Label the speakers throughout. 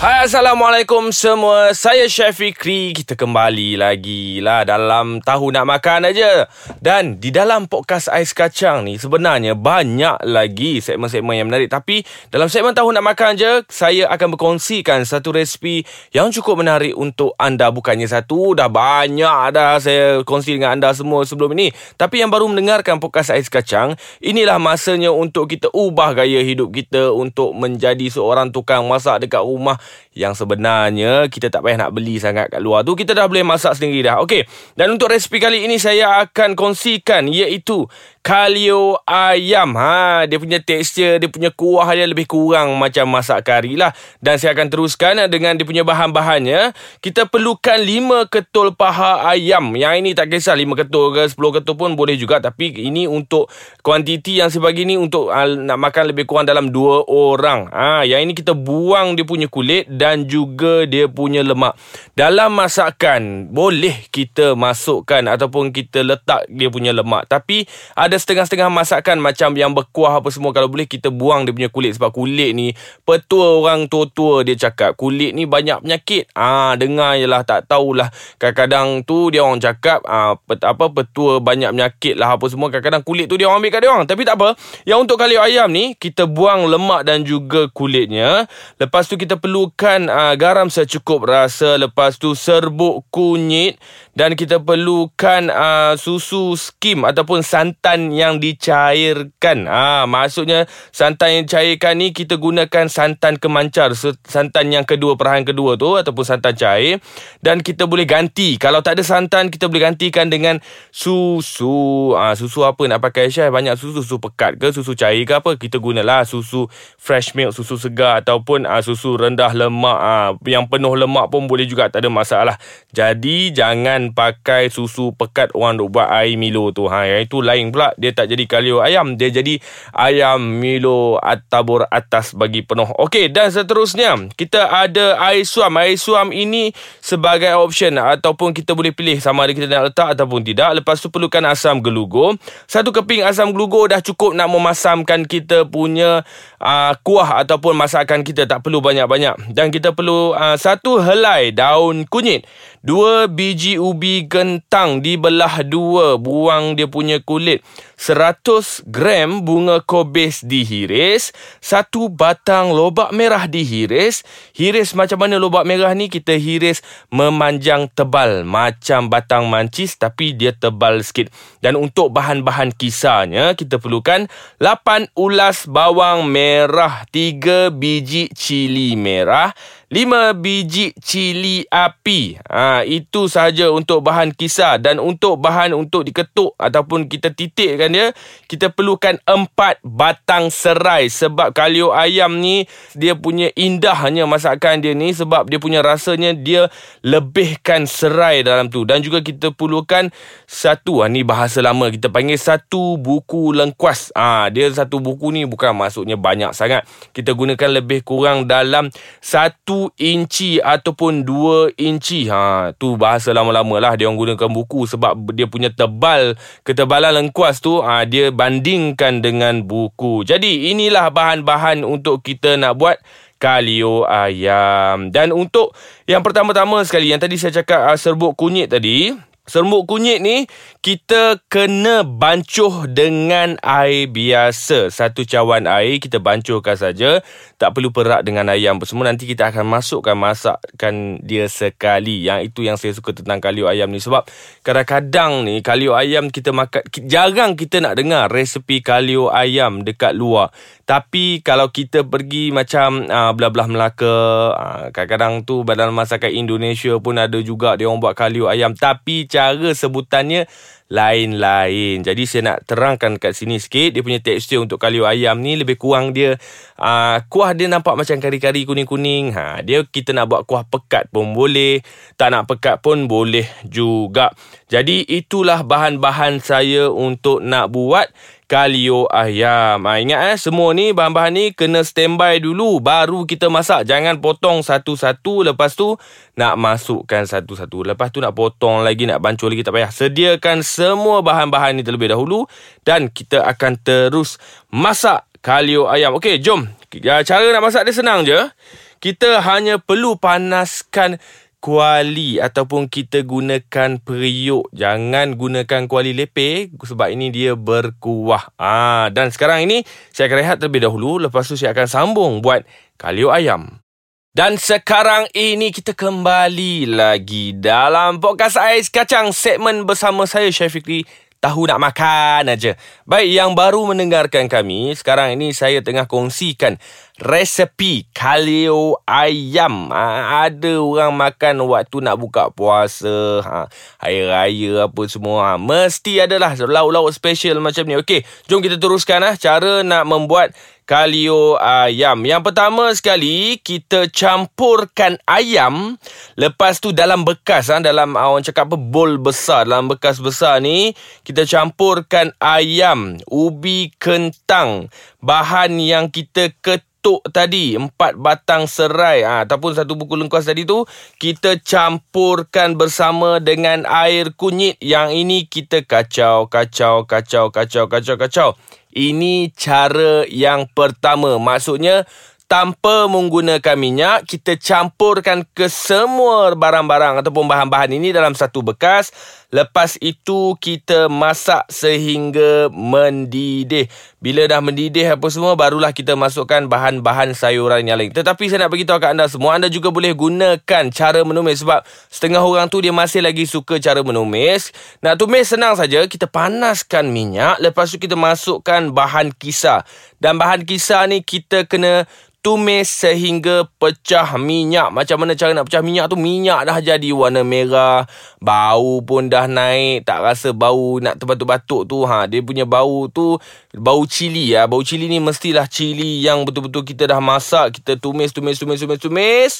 Speaker 1: Hai Assalamualaikum semua. Saya Chef Fikri. Kita kembali lagi lah Dalam tahu nak makan aja. Dan di dalam podcast Ais Kacang ni Sebenarnya banyak lagi segmen-segmen yang menarik. Tapi dalam segmen tahu nak makan je Saya akan berkongsikan satu resipi Yang cukup menarik untuk anda. Bukannya satu Dah banyak dah saya kongsi dengan anda semua sebelum ini. Tapi yang baru mendengarkan podcast Ais Kacang Inilah masanya untuk kita ubah gaya hidup kita Untuk menjadi seorang tukang masak dekat rumah yang sebenarnya kita tak payah nak beli sangat kat luar tu kita dah boleh masak sendiri dah. Okey. Dan untuk resipi kali ini saya akan kongsikan iaitu kalio ayam. Ha dia punya tekstur dia punya kuah dia lebih kurang macam masak kari lah. Dan saya akan teruskan dengan dia punya bahan-bahannya. Kita perlukan 5 ketul paha ayam. Yang ini tak kisah 5 ketul ke 10 ketul pun boleh juga. Tapi ini untuk kuantiti yang sebagi ni untuk uh, nak makan lebih kurang dalam 2 orang. Ha yang ini kita buang dia punya kulit dan juga dia punya lemak. Dalam masakan boleh kita masukkan ataupun kita letak dia punya lemak. Tapi ada setengah-setengah masakan macam yang berkuah apa semua kalau boleh kita buang dia punya kulit. Sebab kulit ni petua orang tua-tua dia cakap kulit ni banyak penyakit. Ah ha, dengar jelah tak tahulah kadang-kadang tu dia orang cakap ah ha, apa petua banyak penyakit lah apa semua. Kadang-kadang kulit tu dia orang ambil kat dia orang. Tapi tak apa yang untuk kali ayam ni kita buang lemak dan juga kulitnya. Lepas tu kita perlukan ha, garam secukup rasa. Lepas tu serbuk kunyit. Dan kita perlukan ha, susu skim ataupun santan santan yang dicairkan. Ah, ha, maksudnya santan yang dicairkan ni kita gunakan santan kemancar, santan yang kedua perahan kedua tu ataupun santan cair dan kita boleh ganti. Kalau tak ada santan kita boleh gantikan dengan susu. Ah, ha, susu apa nak pakai Syah? Banyak susu, susu pekat ke, susu cair ke apa? Kita gunalah susu fresh milk, susu segar ataupun ah, susu rendah lemak. Ah, yang penuh lemak pun boleh juga tak ada masalah. Jadi jangan pakai susu pekat orang duk buat air Milo tu. Ha, yang itu lain pula dia tak jadi kalio ayam. Dia jadi ayam Milo tabur atas bagi penuh. Okey dan seterusnya. Kita ada air suam. Air suam ini sebagai option ataupun kita boleh pilih sama ada kita nak letak ataupun tidak. Lepas tu perlukan asam gelugo. Satu keping asam gelugo dah cukup nak memasamkan kita punya uh, kuah ataupun masakan kita. Tak perlu banyak-banyak. Dan kita perlu uh, satu helai daun kunyit dua biji ubi gentang dibelah dua buang dia punya kulit 100 gram bunga kobis dihiris, satu batang lobak merah dihiris. Hiris macam mana lobak merah ni? Kita hiris memanjang tebal macam batang mancis tapi dia tebal sikit. Dan untuk bahan-bahan kisarnya, kita perlukan 8 ulas bawang merah, 3 biji cili merah, lima biji cili api. Ha, itu sahaja untuk bahan kisar. Dan untuk bahan untuk diketuk ataupun kita titikkan dia, kita perlukan empat batang serai. Sebab kalio ayam ni, dia punya indahnya masakan dia ni. Sebab dia punya rasanya, dia lebihkan serai dalam tu. Dan juga kita perlukan satu, ha, ni bahasa lama, kita panggil satu buku lengkuas. Ha, dia satu buku ni bukan maksudnya banyak sangat. Kita gunakan lebih kurang dalam satu inci ataupun 2 inci. Ha, tu bahasa lama-lama lah dia orang gunakan buku sebab dia punya tebal ketebalan lengkuas tu ha, dia bandingkan dengan buku. Jadi inilah bahan-bahan untuk kita nak buat kalio ayam. Dan untuk yang pertama-tama sekali yang tadi saya cakap uh, serbuk kunyit tadi, Serbuk kunyit ni kita kena bancuh dengan air biasa. Satu cawan air kita bancuhkan saja. Tak perlu perak dengan ayam semua. Nanti kita akan masukkan masakkan dia sekali. Yang itu yang saya suka tentang kalio ayam ni. Sebab kadang-kadang ni kalio ayam kita makan. Jarang kita nak dengar resepi kalio ayam dekat luar. Tapi kalau kita pergi macam uh, belah-belah Melaka, uh, kadang-kadang tu badan masakan Indonesia pun ada juga dia orang buat kalio ayam. Tapi cara sebutannya lain-lain. Jadi saya nak terangkan kat sini sikit dia punya tekstur untuk kalio ayam ni lebih kurang dia uh, kuah dia nampak macam kari-kari kuning-kuning. Ha dia kita nak buat kuah pekat pun boleh, tak nak pekat pun boleh juga. Jadi itulah bahan-bahan saya untuk nak buat kalio ayam. Ha, ingat eh, semua ni bahan-bahan ni kena standby dulu baru kita masak. Jangan potong satu-satu lepas tu nak masukkan satu-satu. Lepas tu nak potong lagi, nak bancuh lagi tak payah. Sediakan semua bahan-bahan ni terlebih dahulu dan kita akan terus masak kalio ayam. Okey, jom. Ya, cara nak masak dia senang je. Kita hanya perlu panaskan kuali ataupun kita gunakan periuk. Jangan gunakan kuali lepeh sebab ini dia berkuah. Ah dan sekarang ini saya akan rehat terlebih dahulu lepas tu saya akan sambung buat kalio ayam. Dan sekarang ini kita kembali lagi dalam podcast Ais Kacang segmen bersama saya Syafiqri tahu nak makan aja. Baik yang baru mendengarkan kami, sekarang ini saya tengah kongsikan resepi kalio ayam. Ha, ada orang makan waktu nak buka puasa, ha, hari raya apa semua. Ha, mesti adalah lauk-lauk special macam ni. Okey, jom kita teruskan ah cara nak membuat kalio ayam. Yang pertama sekali kita campurkan ayam lepas tu dalam bekas ah dalam ah, orang cakap apa bowl besar dalam bekas besar ni kita campurkan ayam, ubi kentang, bahan yang kita ketuk tadi empat batang serai ha, ataupun satu buku lengkuas tadi tu kita campurkan bersama dengan air kunyit yang ini kita kacau kacau kacau kacau kacau kacau ini cara yang pertama. Maksudnya tanpa menggunakan minyak, kita campurkan ke semua barang-barang ataupun bahan-bahan ini dalam satu bekas. Lepas itu kita masak sehingga mendidih. Bila dah mendidih apa semua barulah kita masukkan bahan-bahan sayuran yang lain. Tetapi saya nak beritahu kat anda semua anda juga boleh gunakan cara menumis sebab setengah orang tu dia masih lagi suka cara menumis. Nak tumis senang saja kita panaskan minyak lepas tu kita masukkan bahan kisar. Dan bahan kisar ni kita kena tumis sehingga pecah minyak. Macam mana cara nak pecah minyak tu? Minyak dah jadi warna merah. Bau pun dah naik. Tak rasa bau nak terbatuk-batuk tu. Ha, dia punya bau tu bau cili. Ya. Bau cili ni mestilah cili yang betul-betul kita dah masak. Kita tumis, tumis, tumis, tumis, tumis.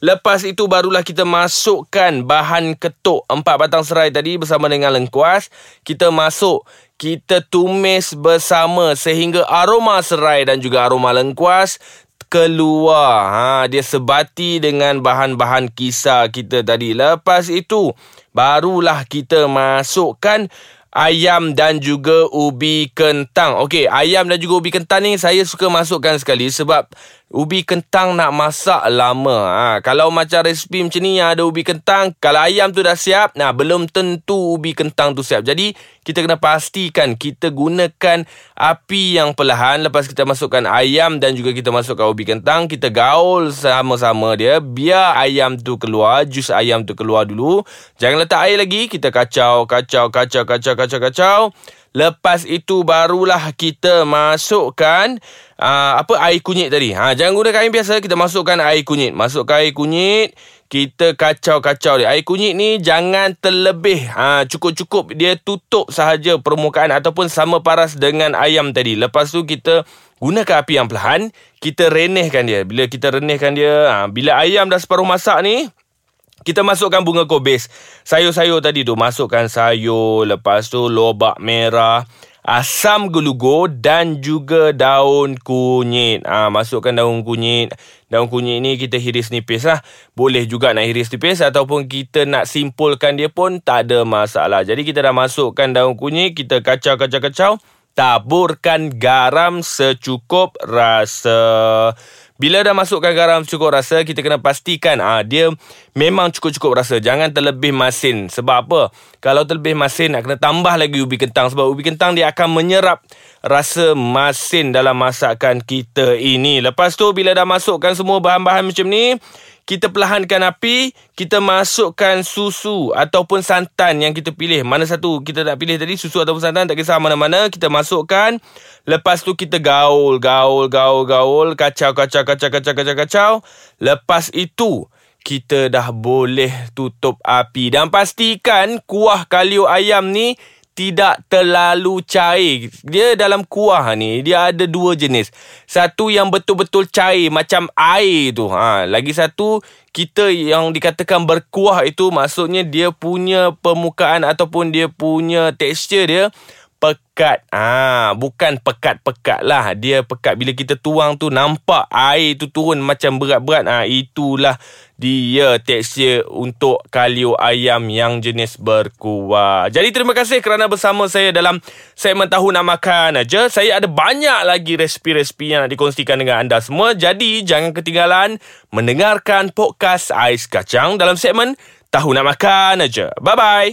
Speaker 1: Lepas itu barulah kita masukkan bahan ketuk. Empat batang serai tadi bersama dengan lengkuas. Kita masuk kita tumis bersama sehingga aroma serai dan juga aroma lengkuas keluar. Ha, dia sebati dengan bahan-bahan kisar kita tadi. Lepas itu, barulah kita masukkan ayam dan juga ubi kentang. Okey, ayam dan juga ubi kentang ni saya suka masukkan sekali sebab ubi kentang nak masak lama. Ha, kalau macam resipi macam ni yang ada ubi kentang, kalau ayam tu dah siap, nah belum tentu ubi kentang tu siap. Jadi, kita kena pastikan kita gunakan api yang perlahan lepas kita masukkan ayam dan juga kita masukkan ubi kentang, kita gaul sama-sama dia biar ayam tu keluar, jus ayam tu keluar dulu. Jangan letak air lagi, kita kacau, kacau, kacau, kacau, kacau, kacau. Lepas itu barulah kita masukkan uh, apa air kunyit tadi. Ha jangan gunakan air biasa, kita masukkan air kunyit. Masukkan air kunyit, kita kacau-kacau dia. Air kunyit ni jangan terlebih. Ha cukup-cukup dia tutup sahaja permukaan ataupun sama paras dengan ayam tadi. Lepas tu kita gunakan api yang perlahan, kita renehkan dia. Bila kita renehkan dia, ha, bila ayam dah separuh masak ni, kita masukkan bunga kobis. Sayur-sayur tadi tu. Masukkan sayur. Lepas tu lobak merah. Asam gelugo dan juga daun kunyit. Ah ha, Masukkan daun kunyit. Daun kunyit ni kita hiris nipis lah. Boleh juga nak hiris nipis. Ataupun kita nak simpulkan dia pun tak ada masalah. Jadi kita dah masukkan daun kunyit. Kita kacau-kacau-kacau. Taburkan garam secukup rasa. Bila dah masukkan garam cukup rasa, kita kena pastikan ah dia memang cukup-cukup rasa. Jangan terlebih masin. Sebab apa? Kalau terlebih masin, nak kena tambah lagi ubi kentang. Sebab ubi kentang dia akan menyerap rasa masin dalam masakan kita ini. Lepas tu, bila dah masukkan semua bahan-bahan macam ni, kita perlahankan api, kita masukkan susu ataupun santan yang kita pilih. Mana satu kita nak pilih tadi, susu ataupun santan, tak kisah mana-mana. Kita masukkan, lepas tu kita gaul, gaul, gaul, gaul, kacau, kacau, kacau, kacau, kacau, kacau. Lepas itu, kita dah boleh tutup api. Dan pastikan kuah kalio ayam ni tidak terlalu cair. Dia dalam kuah ni, dia ada dua jenis. Satu yang betul-betul cair macam air tu. Ha, lagi satu kita yang dikatakan berkuah itu maksudnya dia punya permukaan ataupun dia punya tekstur dia pekat. Ah, bukan pekat-pekat lah. Dia pekat bila kita tuang tu nampak air tu turun macam berat-berat. Ah, itulah dia tekstur untuk kalio ayam yang jenis berkuah. Jadi terima kasih kerana bersama saya dalam segmen tahu nak makan aja. Saya ada banyak lagi resipi-resipi yang nak dikongsikan dengan anda semua. Jadi jangan ketinggalan mendengarkan podcast Ais Kacang dalam segmen tahu nak makan aja. Bye bye.